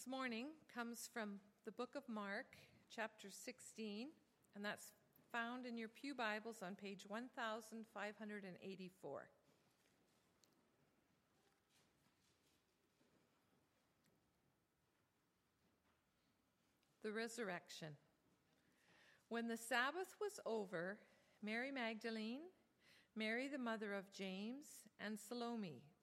this morning comes from the book of Mark, chapter 16, and that's found in your Pew Bibles on page 1584. The resurrection. When the Sabbath was over, Mary Magdalene, Mary the mother of James, and Salome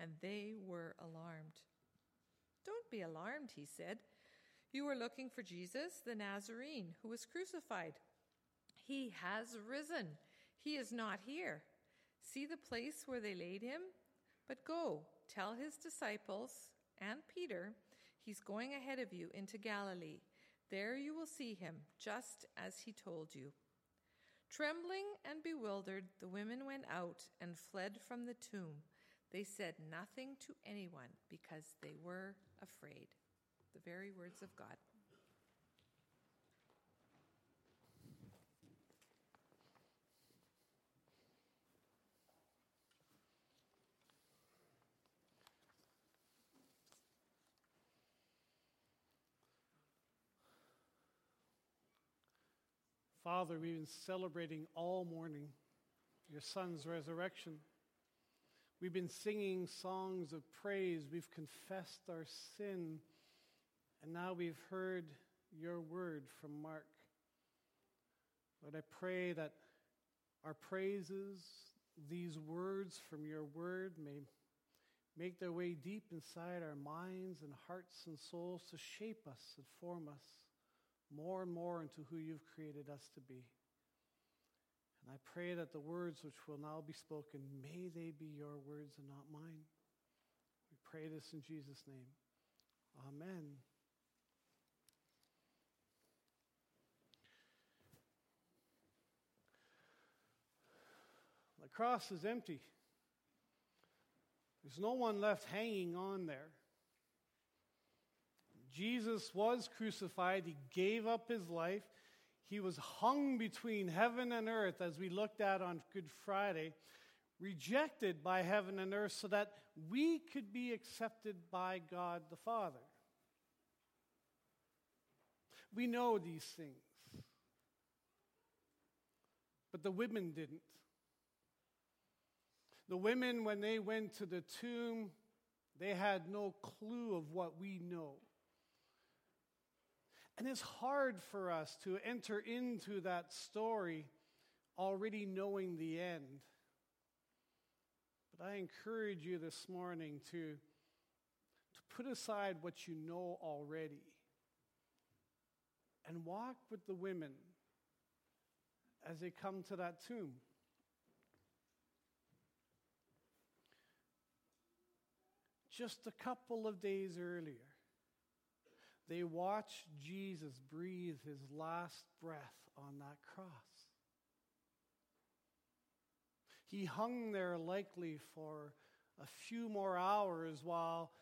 and they were alarmed. Don't be alarmed, he said. You are looking for Jesus, the Nazarene, who was crucified. He has risen. He is not here. See the place where they laid him? But go, tell his disciples and Peter, he's going ahead of you into Galilee. There you will see him, just as he told you. Trembling and bewildered, the women went out and fled from the tomb. They said nothing to anyone because they were afraid. The very words of God. Father, we've been celebrating all morning your Son's resurrection. We've been singing songs of praise. We've confessed our sin. And now we've heard your word from Mark. Lord, I pray that our praises, these words from your word, may make their way deep inside our minds and hearts and souls to shape us and form us more and more into who you've created us to be. And I pray that the words which will now be spoken, may they be your words and not mine. We pray this in Jesus' name. Amen. The cross is empty. There's no one left hanging on there. Jesus was crucified, he gave up his life. He was hung between heaven and earth, as we looked at on Good Friday, rejected by heaven and earth so that we could be accepted by God the Father. We know these things. But the women didn't. The women, when they went to the tomb, they had no clue of what we know. And it's hard for us to enter into that story already knowing the end. But I encourage you this morning to, to put aside what you know already and walk with the women as they come to that tomb. Just a couple of days earlier, they watched Jesus breathe his last breath on that cross. He hung there likely for a few more hours while,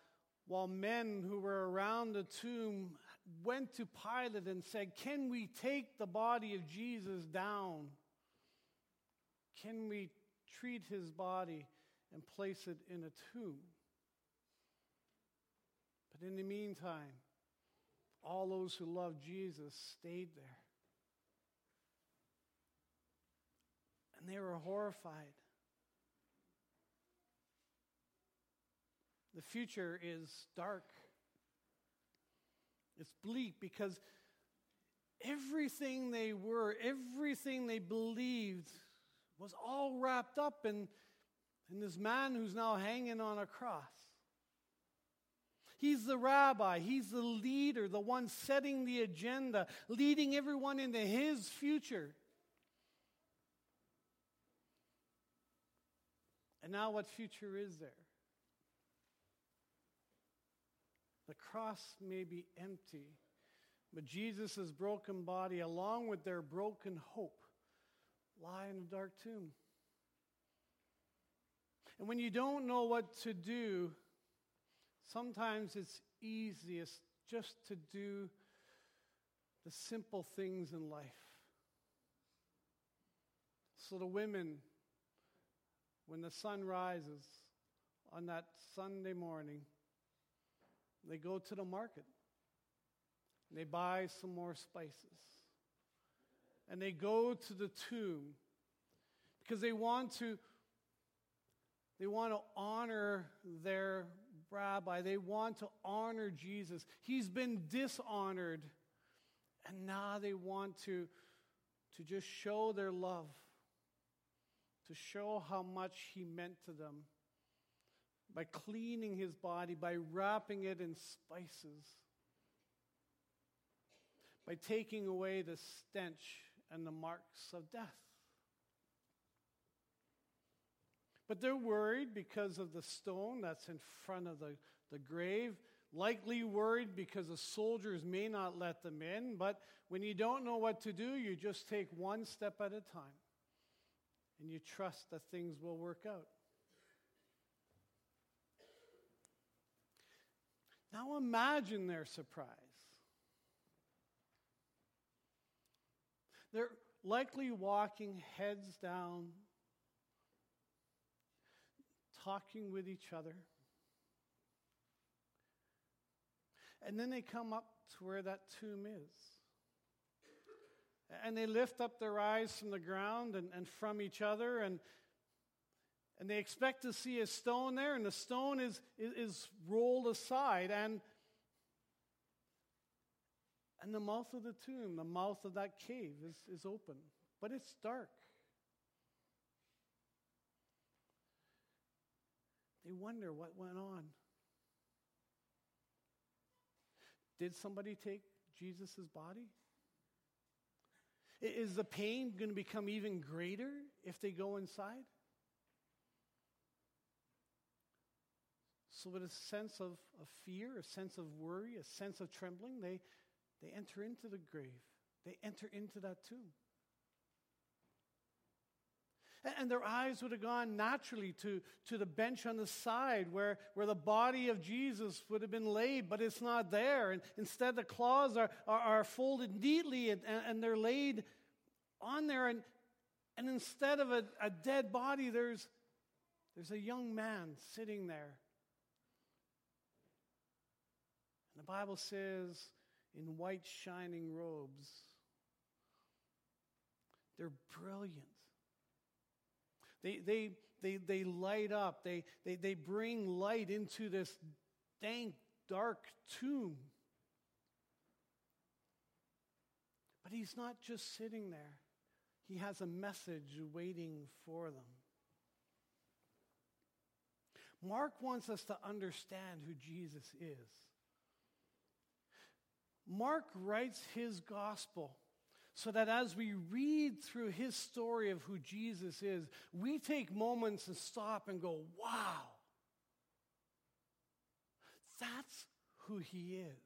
while men who were around the tomb went to Pilate and said, Can we take the body of Jesus down? Can we treat his body and place it in a tomb? But in the meantime, all those who loved Jesus stayed there. And they were horrified. The future is dark. It's bleak because everything they were, everything they believed, was all wrapped up in, in this man who's now hanging on a cross. He's the rabbi, he's the leader, the one setting the agenda, leading everyone into his future. And now, what future is there? The cross may be empty, but Jesus' broken body, along with their broken hope, lie in a dark tomb. And when you don't know what to do, sometimes it's easiest just to do the simple things in life. So the women, when the sun rises on that Sunday morning, they go to the market. And they buy some more spices. And they go to the tomb because they want to they want to honor their rabbi. They want to honor Jesus. He's been dishonored. And now they want to, to just show their love, to show how much he meant to them by cleaning his body, by wrapping it in spices, by taking away the stench and the marks of death. But they're worried because of the stone that's in front of the, the grave. Likely worried because the soldiers may not let them in. But when you don't know what to do, you just take one step at a time and you trust that things will work out. Now imagine their surprise. They're likely walking heads down talking with each other. And then they come up to where that tomb is. And they lift up their eyes from the ground and, and from each other, and, and they expect to see a stone there, and the stone is, is, is rolled aside. And, and the mouth of the tomb, the mouth of that cave, is, is open. But it's dark. They wonder what went on. Did somebody take Jesus' body? Is the pain going to become even greater if they go inside? So, with a sense of, of fear, a sense of worry, a sense of trembling, they, they enter into the grave. They enter into that tomb. And their eyes would have gone naturally to, to the bench on the side where, where the body of Jesus would have been laid, but it's not there. And instead, the claws are, are, are folded neatly and, and, they're laid on there. And, and instead of a, a dead body, there's, there's a young man sitting there. And the Bible says, in white shining robes, they're brilliant. They, they, they, they light up, they, they, they bring light into this dank, dark tomb. But he's not just sitting there, he has a message waiting for them. Mark wants us to understand who Jesus is. Mark writes his gospel so that as we read through his story of who Jesus is, we take moments and stop and go, wow, that's who he is.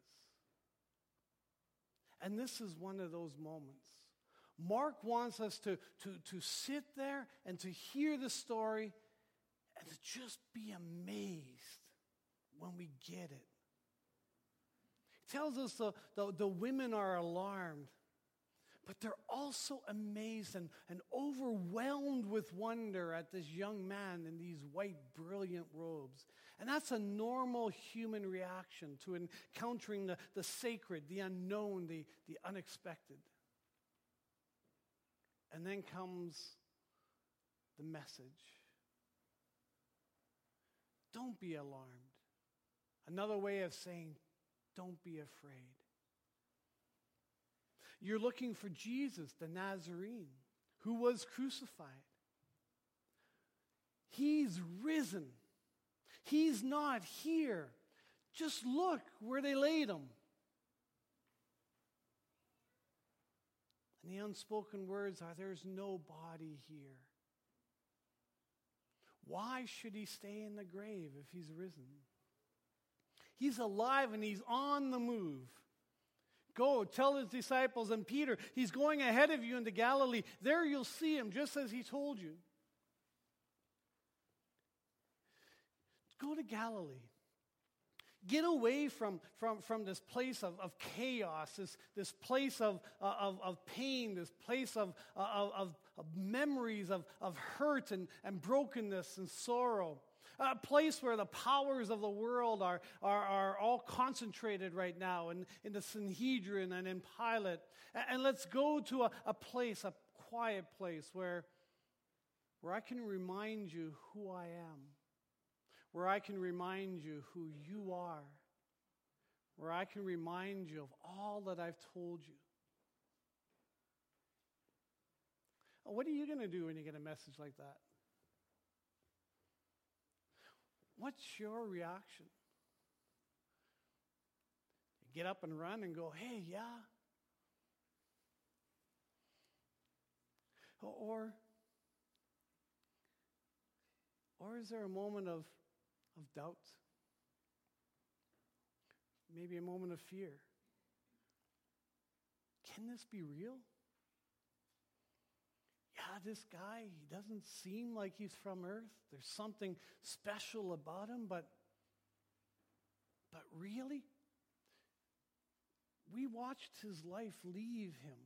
And this is one of those moments. Mark wants us to, to, to sit there and to hear the story and to just be amazed when we get it. He tells us the, the, the women are alarmed but they're also amazed and, and overwhelmed with wonder at this young man in these white, brilliant robes. And that's a normal human reaction to encountering the, the sacred, the unknown, the, the unexpected. And then comes the message don't be alarmed. Another way of saying, don't be afraid. You're looking for Jesus, the Nazarene, who was crucified. He's risen. He's not here. Just look where they laid him. And the unspoken words are there's no body here. Why should he stay in the grave if he's risen? He's alive and he's on the move. Go, tell his disciples and Peter, he's going ahead of you into Galilee. There you'll see him, just as he told you. Go to Galilee. Get away from, from, from this place of, of chaos, this, this place of, uh, of, of pain, this place of, uh, of, of, of memories of, of hurt and, and brokenness and sorrow. A place where the powers of the world are, are, are all concentrated right now in, in the Sanhedrin and in Pilate. And, let's go to a, a place, a quiet place where, where I can remind you who I am where I can remind you who you are, where I can remind you of all that I've told you. What are you going to do when you get a message like that? What's your reaction? You Get up and run and go, hey, yeah. Or, or is there a moment of of doubt, maybe a moment of fear. Can this be real? Yeah, this guy, he doesn't seem like he's from earth. There's something special about him, but but really? We watched his life leave him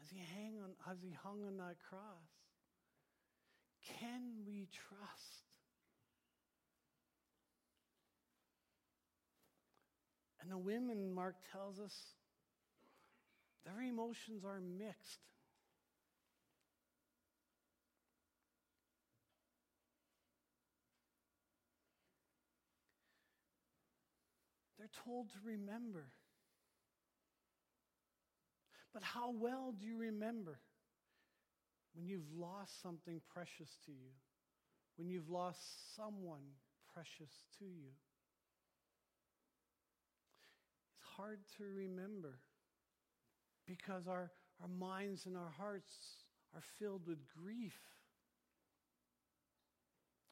as he hang on as he hung on that cross. Can we trust? And the women, Mark tells us, their emotions are mixed. They're told to remember. But how well do you remember? when you've lost something precious to you, when you've lost someone precious to you. It's hard to remember because our, our minds and our hearts are filled with grief.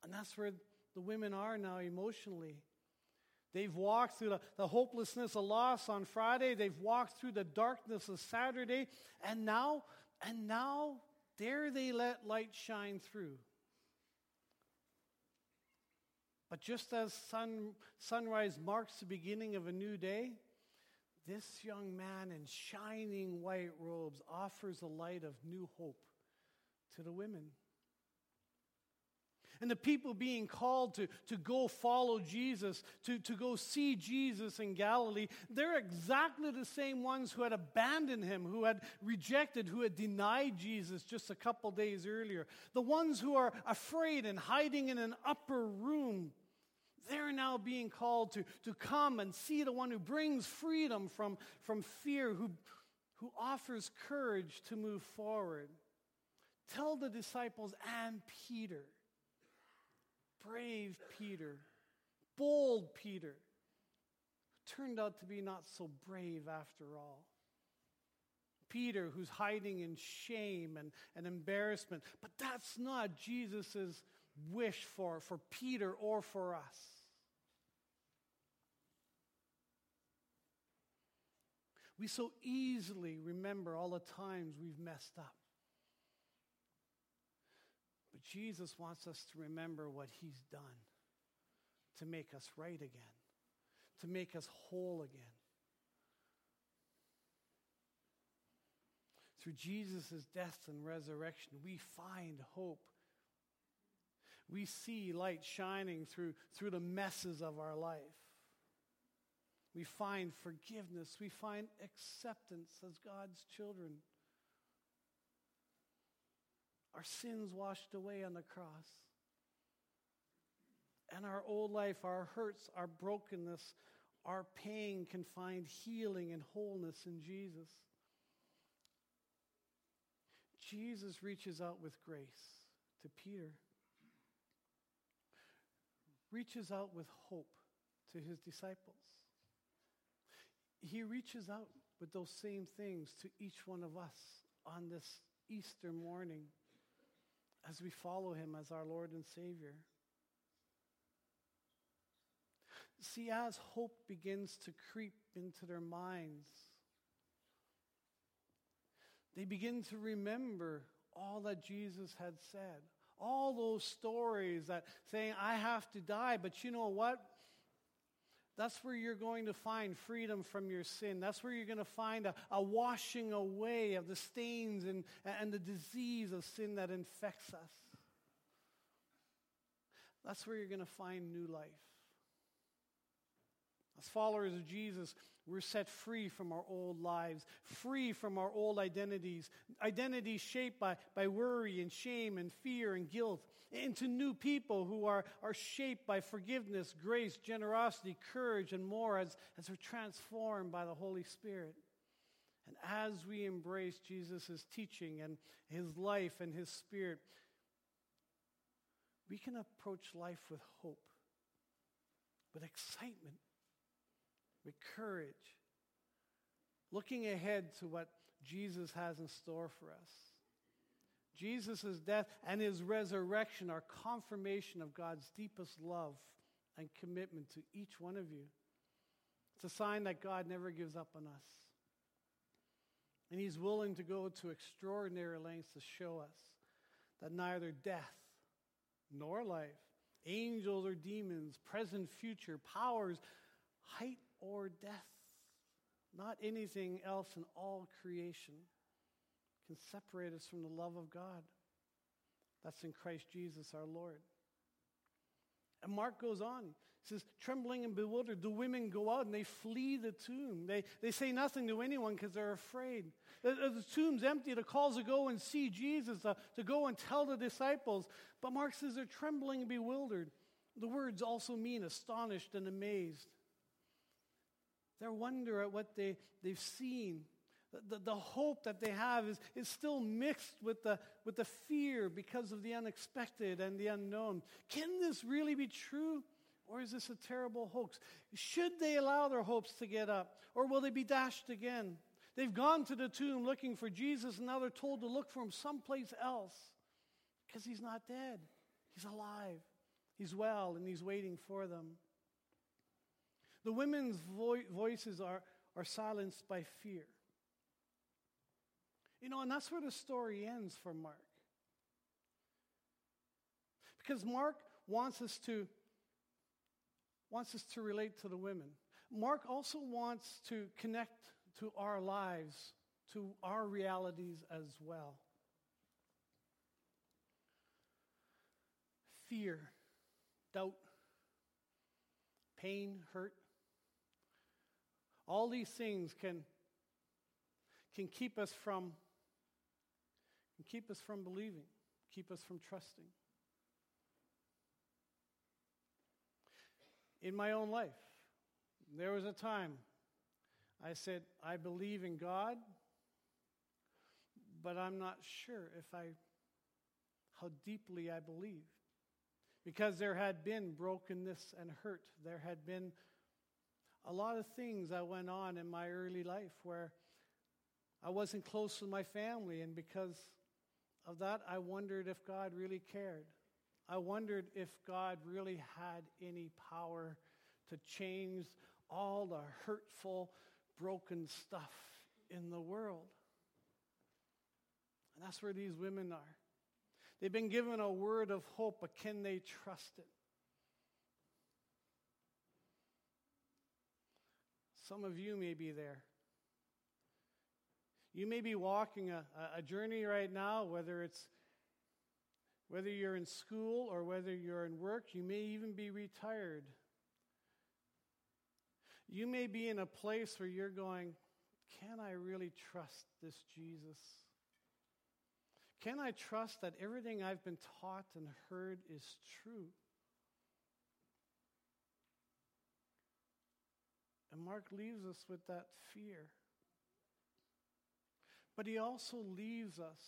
And that's where the women are now emotionally. They've walked through the, the hopelessness of loss on Friday. They've walked through the darkness of Saturday. And now, and now Dare they let light shine through? But just as sun, sunrise marks the beginning of a new day, this young man in shining white robes offers a light of new hope to the women and the people being called to, to go follow Jesus, to, to go see Jesus in Galilee, they're exactly the same ones who had abandoned him, who had rejected, who had denied Jesus just a couple days earlier. The ones who are afraid and hiding in an upper room. They're now being called to, to come and see the one who brings freedom from, from fear, who, who offers courage to move forward. Tell the disciples and Peter brave Peter, bold Peter, turned out to be not so brave after all. Peter, who's hiding in shame and, and embarrassment. But that's not Jesus' wish for, for Peter or for us. We so easily remember all the times we've messed up. But Jesus wants us to remember what he's done to make us right again, to make us whole again. Through Jesus' death and resurrection, we find hope. We see light shining through, through the messes of our life. We find forgiveness. We find acceptance as God's children our sins washed away on the cross. And our old life, our hurts, our brokenness, our pain can find healing and wholeness in Jesus. Jesus reaches out with grace to Peter, reaches out with hope to his disciples. He reaches out with those same things to each one of us on this Easter morning as we follow him as our Lord and Savior. See, as hope begins to creep into their minds, they begin to remember all that Jesus had said. All those stories that saying, I have to die, but you know what? That's where you're going to find freedom from your sin. That's where you're going to find a, a washing away of the stains and, and the disease of sin that infects us. That's where you're going to find new life. As followers of Jesus, we're set free from our old lives, free from our old identities, identities shaped by, by worry and shame and fear and guilt, into new people who are, are shaped by forgiveness, grace, generosity, courage, and more as, as we're transformed by the Holy Spirit. And as we embrace Jesus' teaching and his life and his spirit, we can approach life with hope, with excitement with courage, looking ahead to what Jesus has in store for us. Jesus' death and his resurrection are confirmation of God's deepest love and commitment to each one of you. It's a sign that God never gives up on us. And he's willing to go to extraordinary lengths to show us that neither death nor life, angels or demons, present, future, powers, height or death. Not anything else in all creation can separate us from the love of God. That's in Christ Jesus our Lord. And Mark goes on. He says, trembling and bewildered, the women go out and they flee the tomb. They, they say nothing to anyone because they're afraid. The, the, tomb's empty. The calls to go and see Jesus, to, to go and tell the disciples. But Mark says they're trembling and bewildered. The words also mean astonished and amazed their wonder at what they, they've seen. The, the, hope that they have is, is still mixed with the, with the fear because of the unexpected and the unknown. Can this really be true? Or is this a terrible hoax? Should they allow their hopes to get up? Or will they be dashed again? They've gone to the tomb looking for Jesus, and now they're told to look for him someplace else because he's not dead. He's alive. He's well, and he's waiting for them. The women's vo- voices are, are silenced by fear. You know, and that's where the story ends for Mark. Because Mark wants us to wants us to relate to the women. Mark also wants to connect to our lives, to our realities as well. Fear, doubt, pain, hurt, all these things can, can keep us from can keep us from believing, keep us from trusting. In my own life, there was a time I said, I believe in God, but I'm not sure if I how deeply I believe. Because there had been brokenness and hurt. There had been a lot of things that went on in my early life where I wasn't close to my family, and because of that, I wondered if God really cared. I wondered if God really had any power to change all the hurtful, broken stuff in the world. And that's where these women are. They've been given a word of hope, but can they trust it? Some of you may be there. You may be walking a, a journey right now, whether it's whether you're in school or whether you're in work, you may even be retired. You may be in a place where you're going, Can I really trust this Jesus? Can I trust that everything I've been taught and heard is true? And Mark leaves us with that fear. But he also leaves us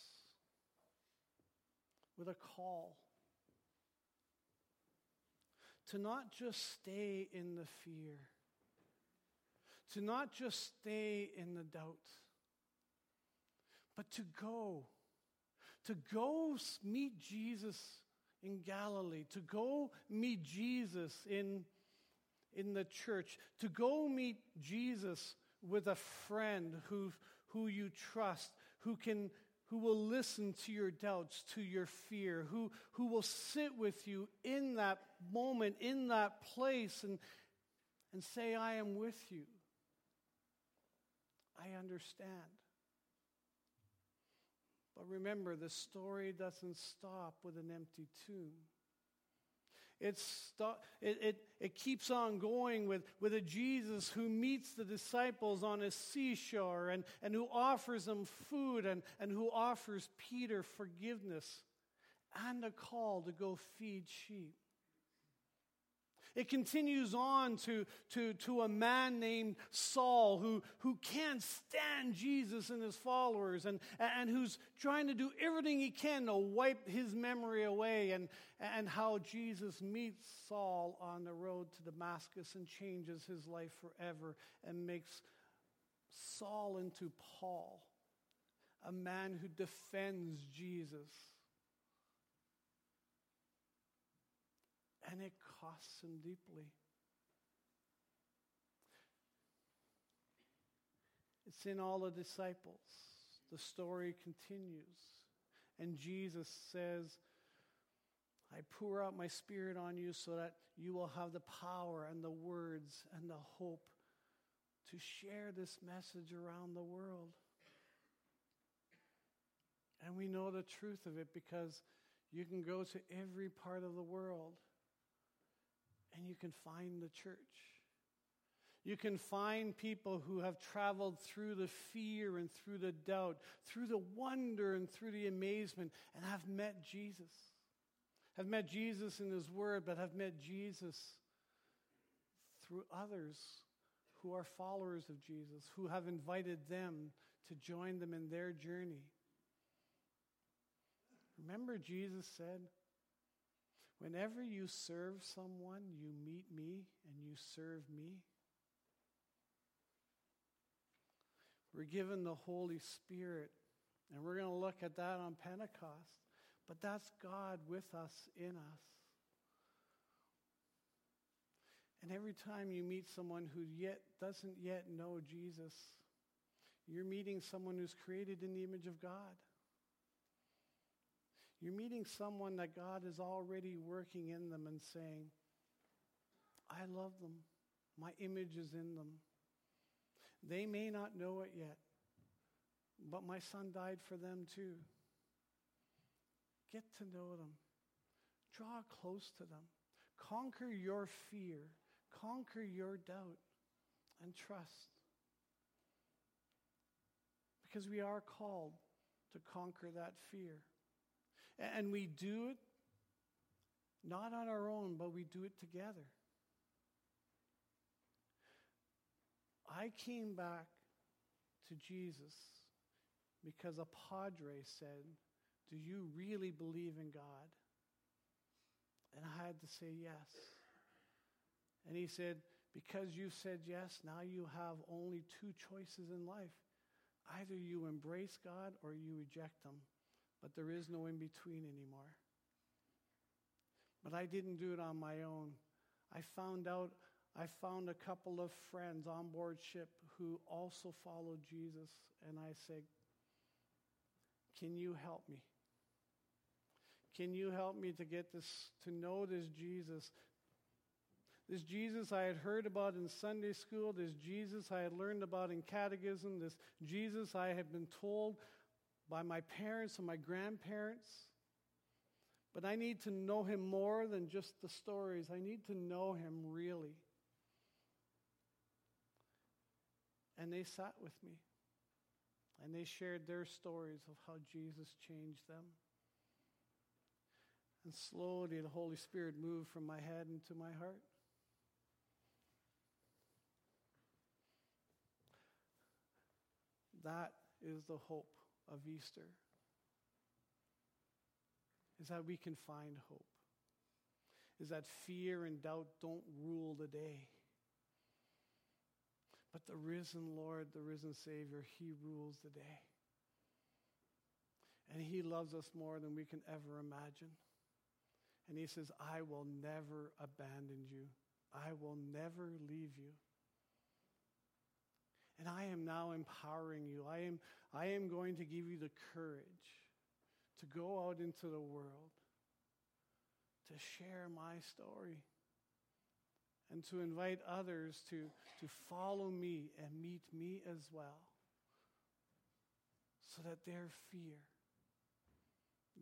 with a call to not just stay in the fear, to not just stay in the doubt, but to go, to go meet Jesus in Galilee, to go meet Jesus in in the church, to go meet Jesus with a friend who, who you trust, who can who will listen to your doubts, to your fear, who, who will sit with you in that moment, in that place, and, and say, I am with you. I understand. But remember, the story doesn't stop with an empty tomb. It, it, it keeps on going with, with a Jesus who meets the disciples on a seashore and, and who offers them food and, and who offers Peter forgiveness and a call to go feed sheep. It continues on to, to, to a man named Saul who, who can't stand Jesus and his followers and, and who's trying to do everything he can to wipe his memory away, and, and how Jesus meets Saul on the road to Damascus and changes his life forever and makes Saul into Paul, a man who defends Jesus. And it costs him deeply. It's in all the disciples. The story continues. And Jesus says, I pour out my spirit on you so that you will have the power and the words and the hope to share this message around the world. And we know the truth of it because you can go to every part of the world and you can find the church. You can find people who have traveled through the fear and through the doubt, through the wonder and through the amazement, and have met Jesus. Have met Jesus in His Word, but have met Jesus through others who are followers of Jesus, who have invited them to join them in their journey. Remember, Jesus said, Whenever you serve someone, you meet me and you serve me. We're given the Holy Spirit, and we're going to look at that on Pentecost. But that's God with us, in us. And every time you meet someone who yet doesn't yet know Jesus, you're meeting someone who's created in the image of God. You're meeting someone that God is already working in them and saying, I love them. My image is in them. They may not know it yet, but my son died for them too. Get to know them. Draw close to them. Conquer your fear. Conquer your doubt and trust. Because we are called to conquer that fear. And we do it not on our own, but we do it together. I came back to Jesus because a padre said, Do you really believe in God? And I had to say yes. And he said, Because you said yes, now you have only two choices in life. Either you embrace God or you reject Him but there is no in between anymore. But I didn't do it on my own. I found out, I found a couple of friends on board ship who also followed Jesus, and I said, Can you help me? Can you help me to get this, to know this Jesus? This Jesus I had heard about in Sunday school, this Jesus I had learned about in catechism, this Jesus I had been told by my parents and my grandparents. But I need to know him more than just the stories. I need to know him really. And they sat with me. And they shared their stories of how Jesus changed them. And slowly the Holy Spirit moved from my head into my heart. That is the hope of Easter is that we can find hope, is that fear and doubt don't rule the day. But the risen Lord, the risen Savior, He rules the day. And He loves us more than we can ever imagine. And He says, I will never abandon you. I will never leave you. And I am now empowering you. I am, I am going to give you the courage to go out into the world, to share my story, and to invite others to, to follow me and meet me as well, so that their fear,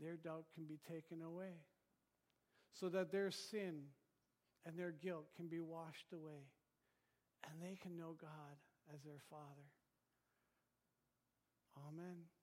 their doubt can be taken away, so that their sin and their guilt can be washed away, and they can know God as their Father. Amen.